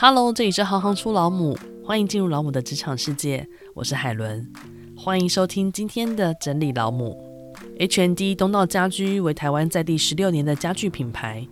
Hello，这里是行行出老母，欢迎进入老母的职场世界。我是海伦，欢迎收听今天的整理老母。HND 东道家居为台湾在地十六年的家具品牌，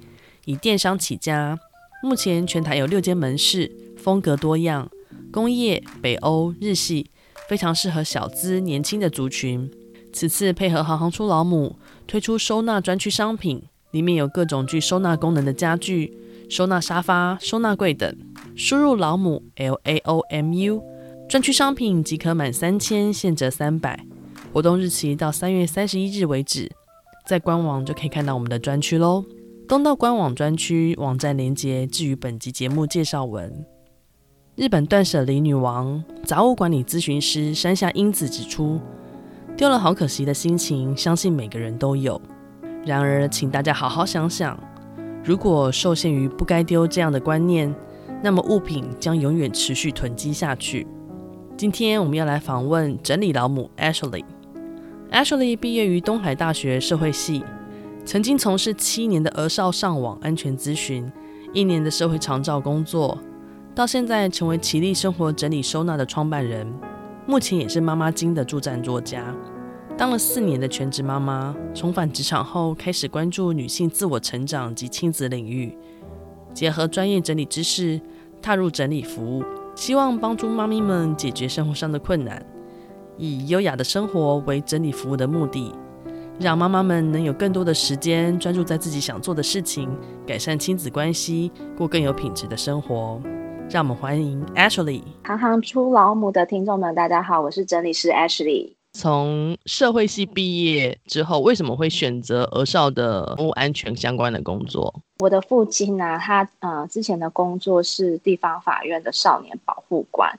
以电商起家，目前全台有六间门市，风格多样，工业、北欧、日系，非常适合小资年轻的族群。此次配合行行出老母推出收纳专区商品，里面有各种具收纳功能的家具，收纳沙发、收纳柜等。输入老母 L A O M U，专区商品即可满三千现折三百，活动日期到三月三十一日为止，在官网就可以看到我们的专区喽。东道官网专区网站连接置于本集节目介绍文。日本断舍离女王、杂物管理咨询师山下英子指出，丢了好可惜的心情，相信每个人都有。然而，请大家好好想想，如果受限于不该丢这样的观念。那么物品将永远持续囤积下去。今天我们要来访问整理老母 Ashley。Ashley 毕业于东海大学社会系，曾经从事七年的儿少上网安全咨询，一年的社会长照工作，到现在成为奇丽生活整理收纳的创办人，目前也是妈妈经的助战作家。当了四年的全职妈妈，重返职场后开始关注女性自我成长及亲子领域。结合专业整理知识，踏入整理服务，希望帮助妈咪们解决生活上的困难，以优雅的生活为整理服务的目的，让妈妈们能有更多的时间专注在自己想做的事情，改善亲子关系，过更有品质的生活。让我们欢迎 Ashley。行行出老母的听众们，大家好，我是整理师 Ashley。从社会系毕业之后，为什么会选择儿少的服务安全相关的工作？我的父亲呢、他呃之前的工作是地方法院的少年保护官，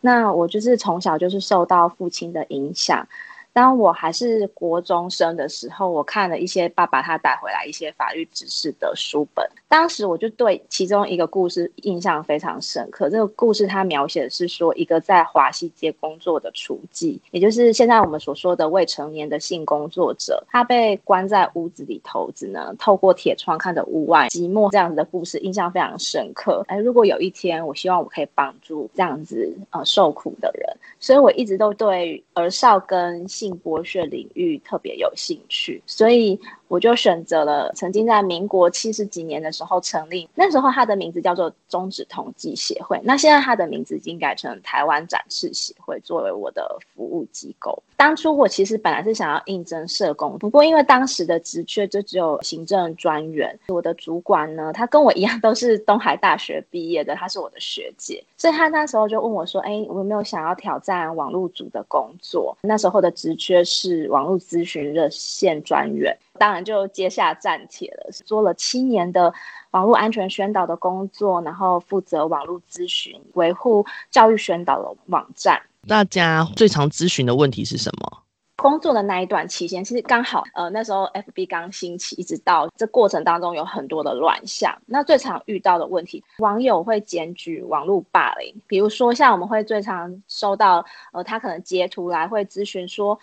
那我就是从小就是受到父亲的影响。当我还是国中生的时候，我看了一些爸爸他带回来一些法律知识的书本。当时我就对其中一个故事印象非常深刻。这个故事它描写的是说，一个在华西街工作的厨妓，也就是现在我们所说的未成年的性工作者，他被关在屋子里头，只能透过铁窗看着屋外寂寞。这样子的故事印象非常深刻。哎，如果有一天我希望我可以帮助这样子呃受苦的人，所以我一直都对儿少跟性剥削领域特别有兴趣，所以我就选择了曾经在民国七十几年的时候成立，那时候它的名字叫做中止同济协会，那现在它的名字已经改成台湾展翅协会，作为我的服务机构。当初我其实本来是想要应征社工，不过因为当时的职缺就只有行政专员，我的主管呢，他跟我一样都是东海大学毕业的，他是我的学姐，所以他那时候就问我说：“哎，我有没有想要挑战网络组的工作？”那时候的职缺是网络咨询热线专员，当然就接下站帖了，做了七年的网络安全宣导的工作，然后负责网络咨询，维护教育宣导的网站。大家最常咨询的问题是什么？工作的那一段期间，其实刚好呃那时候 FB 刚兴起，一直到这过程当中有很多的乱象。那最常遇到的问题，网友会检举网络霸凌，比如说像我们会最常收到呃他可能截图来会咨询说。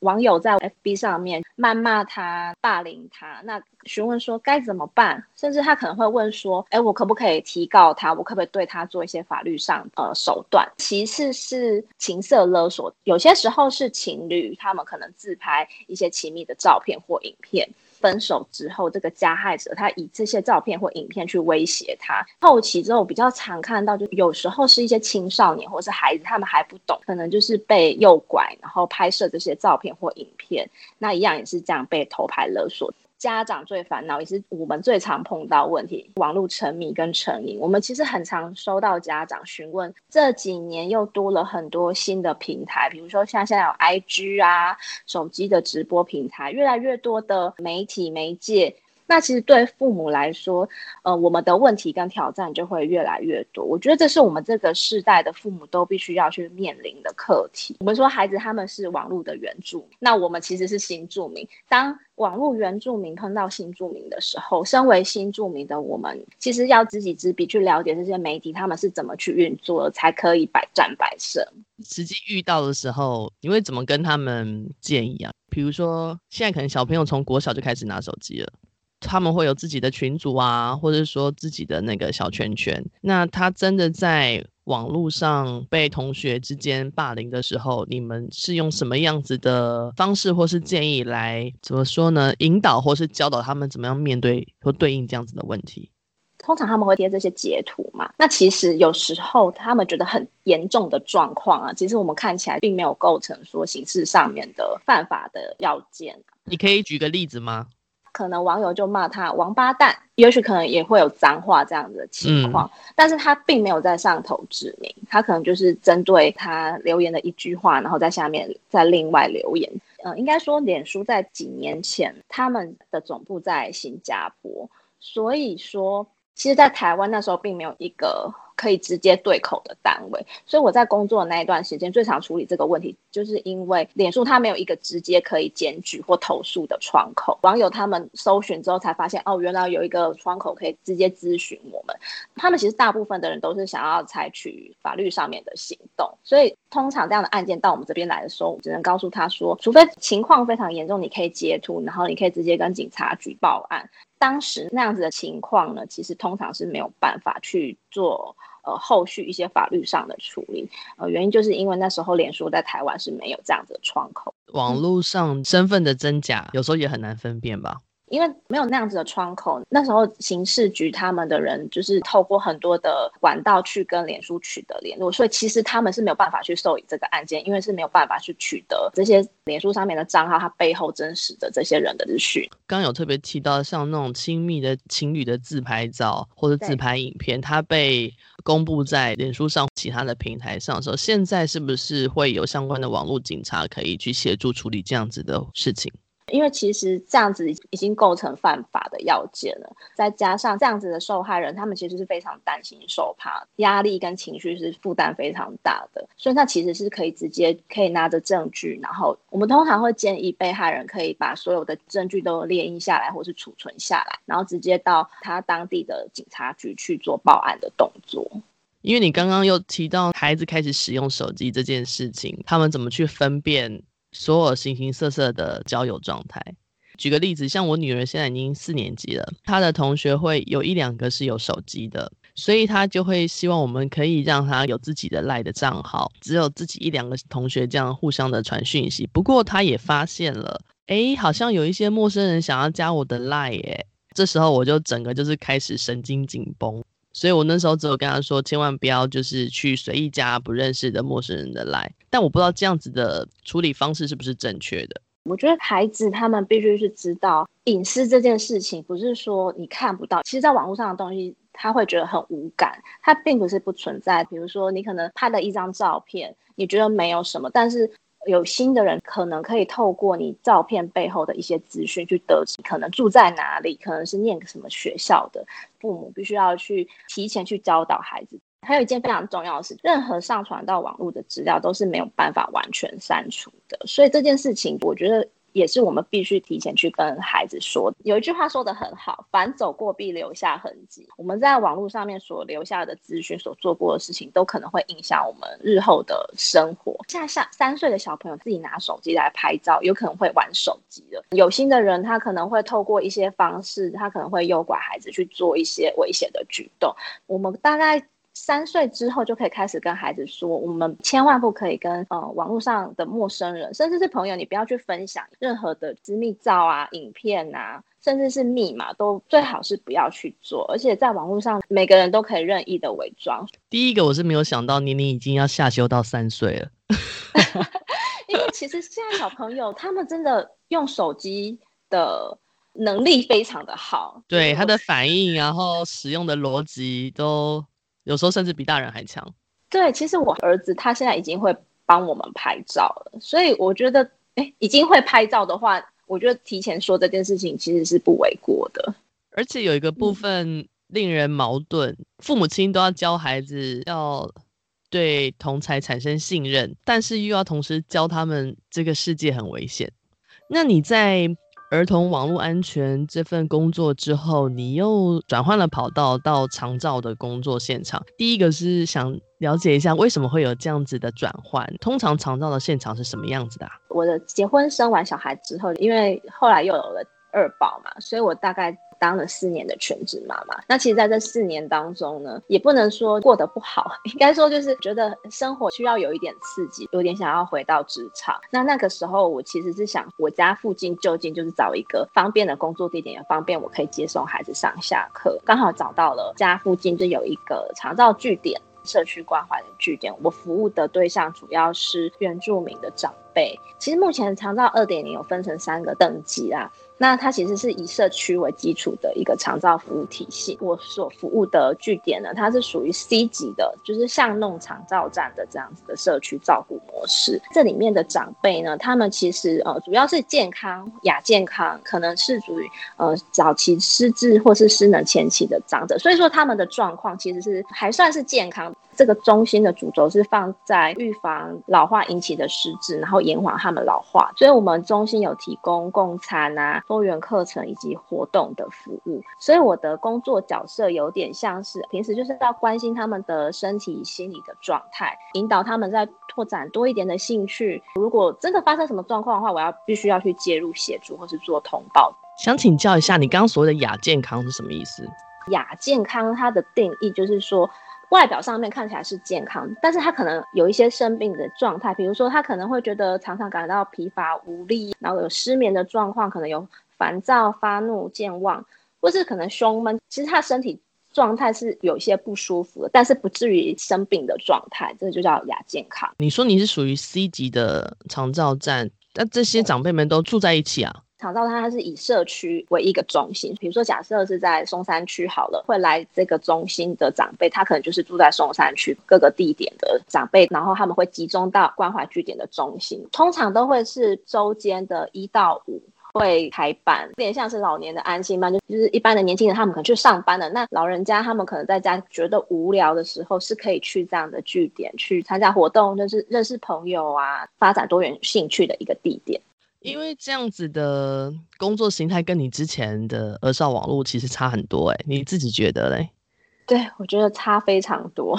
网友在 FB 上面谩骂他、霸凌他，那询问说该怎么办？甚至他可能会问说：“哎，我可不可以提告他？我可不可以对他做一些法律上呃手段？”其次是情色勒索，有些时候是情侣，他们可能自拍一些亲密的照片或影片。分手之后，这个加害者他以这些照片或影片去威胁他。后期之后比较常看到，就有时候是一些青少年或是孩子，他们还不懂，可能就是被诱拐，然后拍摄这些照片或影片，那一样也是这样被偷拍勒索。家长最烦恼也是我们最常碰到问题，网络沉迷跟成瘾。我们其实很常收到家长询问，这几年又多了很多新的平台，比如说像现在有 IG 啊，手机的直播平台，越来越多的媒体媒介。那其实对父母来说，呃，我们的问题跟挑战就会越来越多。我觉得这是我们这个世代的父母都必须要去面临的课题。我们说孩子他们是网络的原住民，那我们其实是新住民。当网络原住民碰到新住民的时候，身为新住民的我们，其实要知己知彼，去了解这些媒体他们是怎么去运作的，才可以百战百胜。实际遇到的时候，你会怎么跟他们建议啊？比如说，现在可能小朋友从国小就开始拿手机了。他们会有自己的群组啊，或者说自己的那个小圈圈。那他真的在网络上被同学之间霸凌的时候，你们是用什么样子的方式或是建议来怎么说呢？引导或是教导他们怎么样面对或对应这样子的问题？通常他们会贴这些截图嘛？那其实有时候他们觉得很严重的状况啊，其实我们看起来并没有构成说刑事上面的犯法的要件。你可以举个例子吗？可能网友就骂他王八蛋，也许可能也会有脏话这样子的情况，嗯、但是他并没有在上头指名，他可能就是针对他留言的一句话，然后在下面再另外留言。嗯，应该说脸书在几年前他们的总部在新加坡，所以说其实，在台湾那时候并没有一个。可以直接对口的单位，所以我在工作的那一段时间最常处理这个问题，就是因为脸书它没有一个直接可以检举或投诉的窗口。网友他们搜寻之后才发现，哦，原来有一个窗口可以直接咨询我们。他们其实大部分的人都是想要采取法律上面的行动，所以通常这样的案件到我们这边来的时候，只能告诉他说，除非情况非常严重，你可以截图，然后你可以直接跟警察局报案。当时那样子的情况呢，其实通常是没有办法去做。呃，后续一些法律上的处理，呃，原因就是因为那时候脸书在台湾是没有这样子的窗口，网络上身份的真假有时候也很难分辨吧。因为没有那样子的窗口，那时候刑事局他们的人就是透过很多的管道去跟脸书取得联络，所以其实他们是没有办法去受理这个案件，因为是没有办法去取得这些脸书上面的账号，它背后真实的这些人的资讯。刚刚有特别提到，像那种亲密的情侣的自拍照或者自拍影片，它被公布在脸书上其他的平台上的时候，现在是不是会有相关的网络警察可以去协助处理这样子的事情？因为其实这样子已经构成犯法的要件了，再加上这样子的受害人，他们其实是非常担心受怕，压力跟情绪是负担非常大的，所以他其实是可以直接可以拿着证据，然后我们通常会建议被害人可以把所有的证据都列印下来，或是储存下来，然后直接到他当地的警察局去做报案的动作。因为你刚刚又提到孩子开始使用手机这件事情，他们怎么去分辨？所有形形色色的交友状态，举个例子，像我女儿现在已经四年级了，她的同学会有一两个是有手机的，所以她就会希望我们可以让她有自己的赖的账号，只有自己一两个同学这样互相的传讯息。不过她也发现了，诶，好像有一些陌生人想要加我的赖耶，这时候我就整个就是开始神经紧绷。所以我那时候只有跟他说，千万不要就是去随意加不认识的陌生人的来。但我不知道这样子的处理方式是不是正确的。我觉得孩子他们必须是知道隐私这件事情，不是说你看不到。其实，在网络上的东西，他会觉得很无感，它并不是不存在。比如说，你可能拍了一张照片，你觉得没有什么，但是。有心的人可能可以透过你照片背后的一些资讯去得知，可能住在哪里，可能是念个什么学校的。父母必须要去提前去教导孩子。还有一件非常重要的事，任何上传到网络的资料都是没有办法完全删除的。所以这件事情，我觉得。也是我们必须提前去跟孩子说。有一句话说得很好：“凡走过，必留下痕迹。”我们在网络上面所留下的资讯、所做过的事情，都可能会影响我们日后的生活。像像三岁的小朋友自己拿手机来拍照，有可能会玩手机的。有心的人，他可能会透过一些方式，他可能会诱拐孩子去做一些危险的举动。我们大概。三岁之后就可以开始跟孩子说，我们千万不可以跟呃网络上的陌生人，甚至是朋友，你不要去分享任何的私密照啊、影片啊，甚至是密码，都最好是不要去做。而且在网络上，每个人都可以任意的伪装。第一个我是没有想到年龄已经要下修到三岁了，因为其实现在小朋友他们真的用手机的能力非常的好，对他的反应，然后使用的逻辑都。有时候甚至比大人还强。对，其实我儿子他现在已经会帮我们拍照了，所以我觉得，哎，已经会拍照的话，我觉得提前说这件事情其实是不为过的。而且有一个部分令人矛盾，嗯、父母亲都要教孩子要对同才产生信任，但是又要同时教他们这个世界很危险。那你在？儿童网络安全这份工作之后，你又转换了跑道到长照的工作现场。第一个是想了解一下，为什么会有这样子的转换？通常长照的现场是什么样子的啊？我的结婚生完小孩之后，因为后来又有了二宝嘛，所以我大概当了四年的全职妈妈。那其实在这四年当中呢，也不能说过得不好，应该说就是觉得生活需要有一点刺激，有点想要回到职场。那那个时候我其实是想，我家附近就近就是找一个方便的工作地点，也方便我可以接送孩子上下课。刚好找到了家附近就有一个长照据点。社区关怀的据点，我服务的对象主要是原住民的长辈。其实目前长照二点零有分成三个等级啦。那它其实是以社区为基础的一个长照服务体系。我所服务的据点呢，它是属于 C 级的，就是巷弄长照站的这样子的社区照顾模式。这里面的长辈呢，他们其实呃主要是健康亚健康，可能是属于呃早期失智或是失能前期的长者，所以说他们的状况其实是还算是健康。这个中心的主轴是放在预防老化引起的失智，然后延缓他们老化。所以，我们中心有提供共餐啊、多元课程以及活动的服务。所以，我的工作角色有点像是平时就是要关心他们的身体、心理的状态，引导他们在拓展多一点的兴趣。如果真的发生什么状况的话，我要必须要去介入协助或是做通报。想请教一下，你刚刚所谓的亚健康是什么意思？亚健康它的定义就是说。外表上面看起来是健康，但是他可能有一些生病的状态，比如说他可能会觉得常常感到疲乏无力，然后有失眠的状况，可能有烦躁、发怒、健忘，或是可能胸闷。其实他身体状态是有一些不舒服的，但是不至于生病的状态，这个就叫亚健康。你说你是属于 C 级的长照站，那这些长辈们都住在一起啊？长照它它是以社区为一个中心，比如说假设是在松山区好了，会来这个中心的长辈，他可能就是住在松山区各个地点的长辈，然后他们会集中到关怀据点的中心，通常都会是周间的一到五会开班，有点像是老年的安心班，就是一般的年轻人他们可能去上班了，那老人家他们可能在家觉得无聊的时候，是可以去这样的据点去参加活动，就是认识朋友啊，发展多元兴趣的一个地点。因为这样子的工作形态跟你之前的儿少网络其实差很多哎、你自己觉得嘞？对，我觉得差非常多。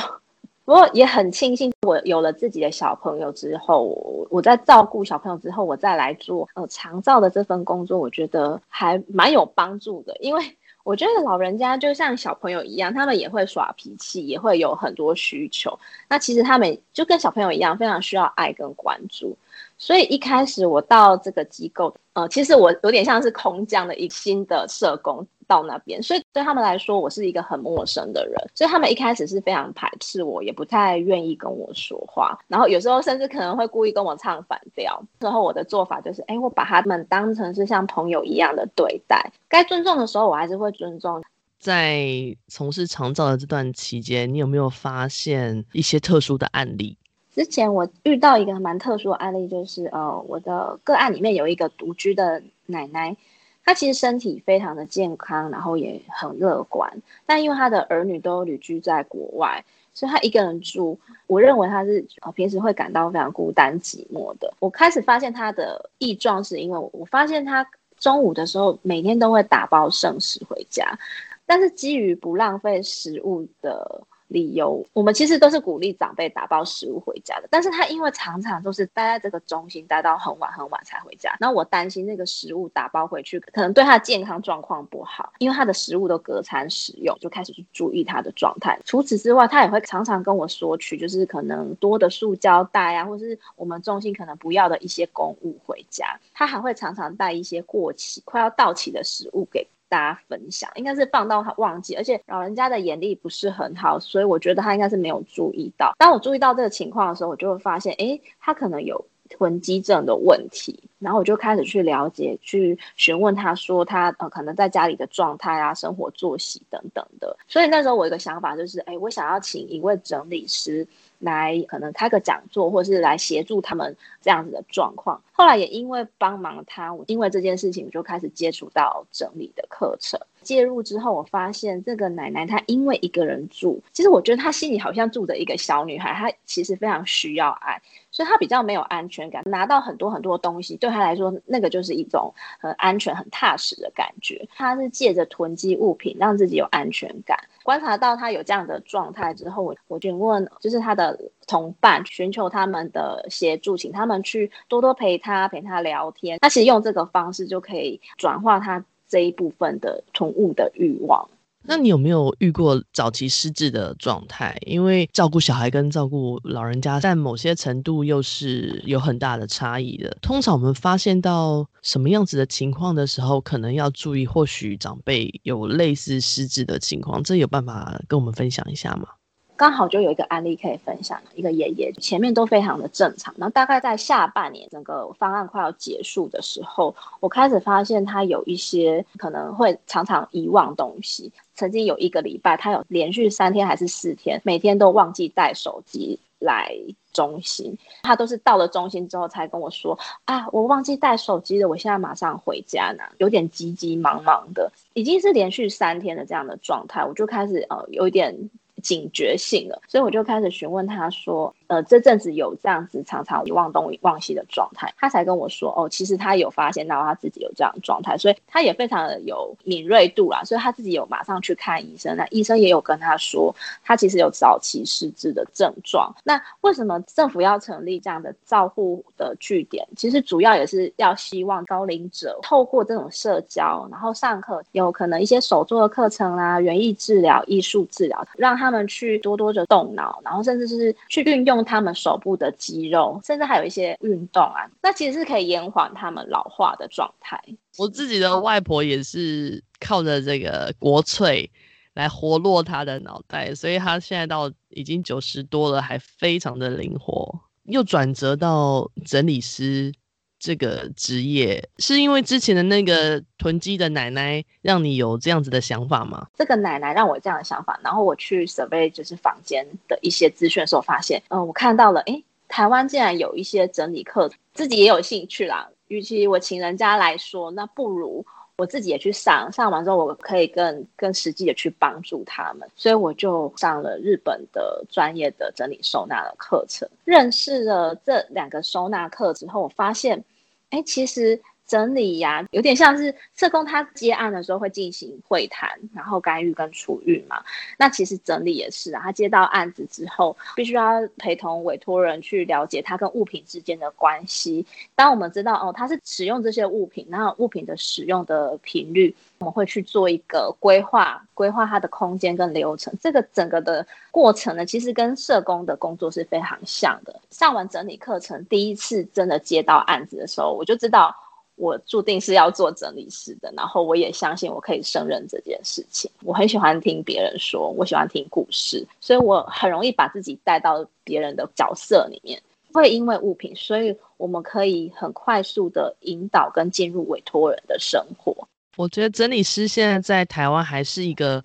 不过也很庆幸，我有了自己的小朋友之后，我在照顾小朋友之后，我再来做呃长照的这份工作，我觉得还蛮有帮助的。因为我觉得老人家就像小朋友一样，他们也会耍脾气，也会有很多需求。那其实他们就跟小朋友一样，非常需要爱跟关注。所以一开始我到这个机构，呃，其实我有点像是空降的一新的社工到那边，所以对他们来说，我是一个很陌生的人，所以他们一开始是非常排斥我，也不太愿意跟我说话，然后有时候甚至可能会故意跟我唱反调。之后我的做法就是，哎，我把他们当成是像朋友一样的对待，该尊重的时候我还是会尊重。在从事长照的这段期间，你有没有发现一些特殊的案例？之前我遇到一个蛮特殊的案例，就是呃，我的个案里面有一个独居的奶奶，她其实身体非常的健康，然后也很乐观，但因为她的儿女都旅居在国外，所以她一个人住。我认为她是呃平时会感到非常孤单寂寞的。我开始发现她的异状，是因为我发现她中午的时候每天都会打包剩食回家，但是基于不浪费食物的。理由，我们其实都是鼓励长辈打包食物回家的，但是他因为常常都是待在这个中心，待到很晚很晚才回家，那我担心那个食物打包回去可能对他的健康状况不好，因为他的食物都隔餐食用，就开始去注意他的状态。除此之外，他也会常常跟我索取，就是可能多的塑胶袋啊，或是我们中心可能不要的一些公物回家。他还会常常带一些过期、快要到期的食物给。大家分享，应该是放到他忘记，而且老人家的眼力不是很好，所以我觉得他应该是没有注意到。当我注意到这个情况的时候，我就会发现，诶，他可能有囤积症的问题。然后我就开始去了解，去询问他说他呃可能在家里的状态啊、生活作息等等的。所以那时候我一个想法就是，诶，我想要请一位整理师。来可能开个讲座，或是来协助他们这样子的状况。后来也因为帮忙他，我因为这件事情，就开始接触到整理的课程。介入之后，我发现这个奶奶她因为一个人住，其实我觉得她心里好像住着一个小女孩，她其实非常需要爱，所以她比较没有安全感。拿到很多很多东西，对她来说，那个就是一种很安全、很踏实的感觉。她是借着囤积物品让自己有安全感。观察到她有这样的状态之后，我我询问就是她的同伴，寻求他们的协助，请他们去多多陪他，陪他聊天。那其实用这个方式就可以转化他。这一部分的宠物的欲望。那你有没有遇过早期失智的状态？因为照顾小孩跟照顾老人家，在某些程度又是有很大的差异的。通常我们发现到什么样子的情况的时候，可能要注意，或许长辈有类似失智的情况，这有办法跟我们分享一下吗？刚好就有一个案例可以分享，一个爷爷前面都非常的正常，然后大概在下半年整个方案快要结束的时候，我开始发现他有一些可能会常常遗忘东西。曾经有一个礼拜，他有连续三天还是四天，每天都忘记带手机来中心，他都是到了中心之后才跟我说啊，我忘记带手机了，我现在马上回家呢，有点急急忙忙的，已经是连续三天的这样的状态，我就开始呃有一点。警觉性了，所以我就开始询问他说：“呃，这阵子有这样子常常忘东忘西的状态。”他才跟我说：“哦，其实他有发现到他自己有这样的状态，所以他也非常的有敏锐度啦，所以他自己有马上去看医生。那医生也有跟他说，他其实有早期失智的症状。那为什么政府要成立这样的照护的据点？其实主要也是要希望高龄者透过这种社交，然后上课有可能一些手作的课程啦、园艺治疗、艺术治疗，让他。”们去多多的动脑，然后甚至是去运用他们手部的肌肉，甚至还有一些运动啊，那其实是可以延缓他们老化的状态。我自己的外婆也是靠着这个国粹来活络她的脑袋，所以她现在到已经九十多了，还非常的灵活，又转折到整理师。这个职业是因为之前的那个囤积的奶奶让你有这样子的想法吗？这个奶奶让我有这样的想法，然后我去 survey 就是房间的一些资讯的时候，发现，嗯、我看到了，哎，台湾竟然有一些整理课，自己也有兴趣啦。与其我请人家来说，那不如。我自己也去上，上完之后我可以更更实际的去帮助他们，所以我就上了日本的专业的整理收纳的课程，认识了这两个收纳课之后，我发现，哎，其实。整理呀、有点像是社工他接案的时候会进行会谈，然后干预跟处遇嘛。那其实整理也是啊，他接到案子之后，必须要陪同委托人去了解他跟物品之间的关系。当我们知道哦，他是使用这些物品，然后物品的使用的频率，我们会去做一个规划，规划他的空间跟流程。这个整个的过程呢，其实跟社工的工作是非常像的。上完整理课程，第一次真的接到案子的时候，我就知道。我注定是要做整理师的，然后我也相信我可以胜任这件事情。我很喜欢听别人说，我喜欢听故事，所以我很容易把自己带到别人的角色里面。会因为物品，所以我们可以很快速的引导跟进入委托人的生活。我觉得整理师现在在台湾还是一个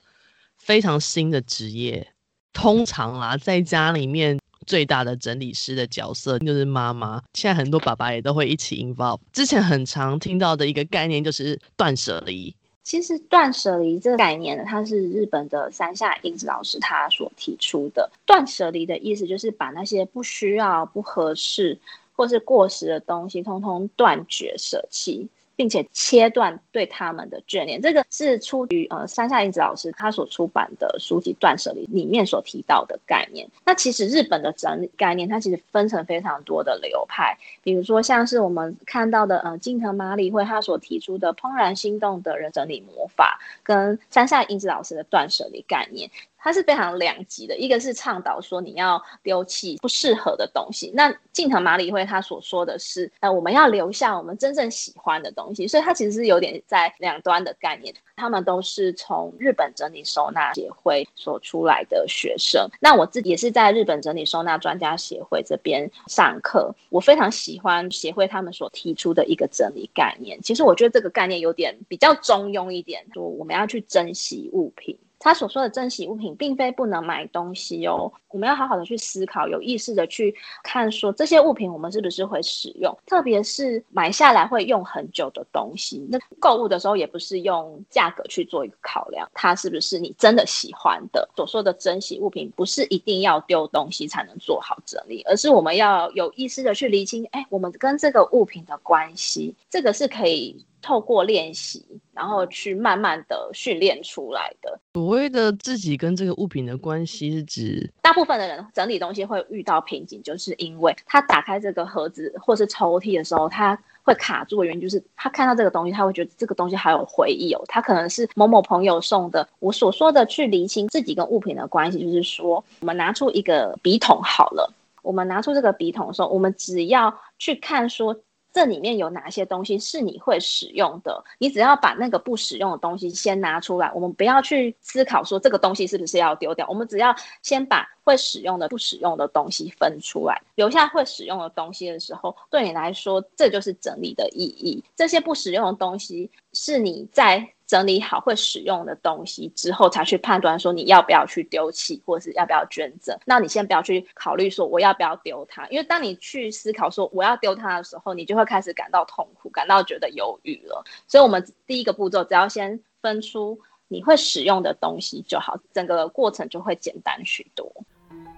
非常新的职业，通常啦，在家里面。最大的整理师的角色就是妈妈，现在很多爸爸也都会一起 involve。之前很常听到的一个概念就是断舍离。其实断舍离这个概念呢，它是日本的山下英子老师他所提出的。断舍离的意思就是把那些不需要、不合适或是过时的东西，通通断绝舍弃。并且切断对他们的眷恋，这个是出于呃山下英子老师他所出版的书籍《断舍离》里面所提到的概念。那其实日本的整理概念，它其实分成非常多的流派，比如说像是我们看到的呃近藤麻理惠他所提出的怦然心动的人整理魔法，跟山下英子老师的断舍离概念。它是非常两极的，一个是倡导说你要丢弃不适合的东西，那近藤麻理惠他所说的是，呃，我们要留下我们真正喜欢的东西，所以它其实是有点在两端的概念。他们都是从日本整理收纳协会所出来的学生，那我自己也是在日本整理收纳专家协会这边上课，我非常喜欢协会他们所提出的一个整理概念。其实我觉得这个概念有点比较中庸一点，说我们要去珍惜物品。他所说的珍惜物品，并非不能买东西哦。我们要好好的去思考，有意识的去看，说这些物品我们是不是会使用，特别是买下来会用很久的东西。那购物的时候，也不是用价格去做一个考量，它是不是你真的喜欢的。所说的珍惜物品，不是一定要丢东西才能做好整理，而是我们要有意识的去厘清，哎，我们跟这个物品的关系，这个是可以。透过练习，然后去慢慢的训练出来的。所谓的自己跟这个物品的关系是指，大部分的人整理东西会遇到瓶颈，就是因为他打开这个盒子或是抽屉的时候，他会卡住的原因就是他看到这个东西，他会觉得这个东西还有回忆哦，他可能是某某朋友送的。我所说的去厘清自己跟物品的关系，就是说，我们拿出一个笔筒好了，我们拿出这个笔筒的时候，我们只要去看说。这里面有哪些东西是你会使用的？你只要把那个不使用的东西先拿出来，我们不要去思考说这个东西是不是要丢掉，我们只要先把会使用的、不使用的东西分出来，留下会使用的东西的时候，对你来说这就是整理的意义。这些不使用的东西是你在。整理好会使用的东西之后，才去判断说你要不要去丢弃，或者是要不要捐赠。那你先不要去考虑说我要不要丢它，因为当你去思考说我要丢它的时候，你就会开始感到痛苦，感到觉得犹豫了。所以，我们第一个步骤，只要先分出你会使用的东西就好，整个过程就会简单许多。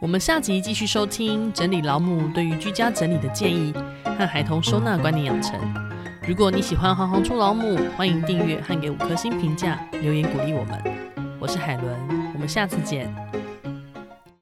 我们下集继续收听整理老母对于居家整理的建议和孩童收纳观念养成。如果你喜欢行行出老母，欢迎订阅和给五颗星评价，留言鼓励我们。我是海伦，我们下次见。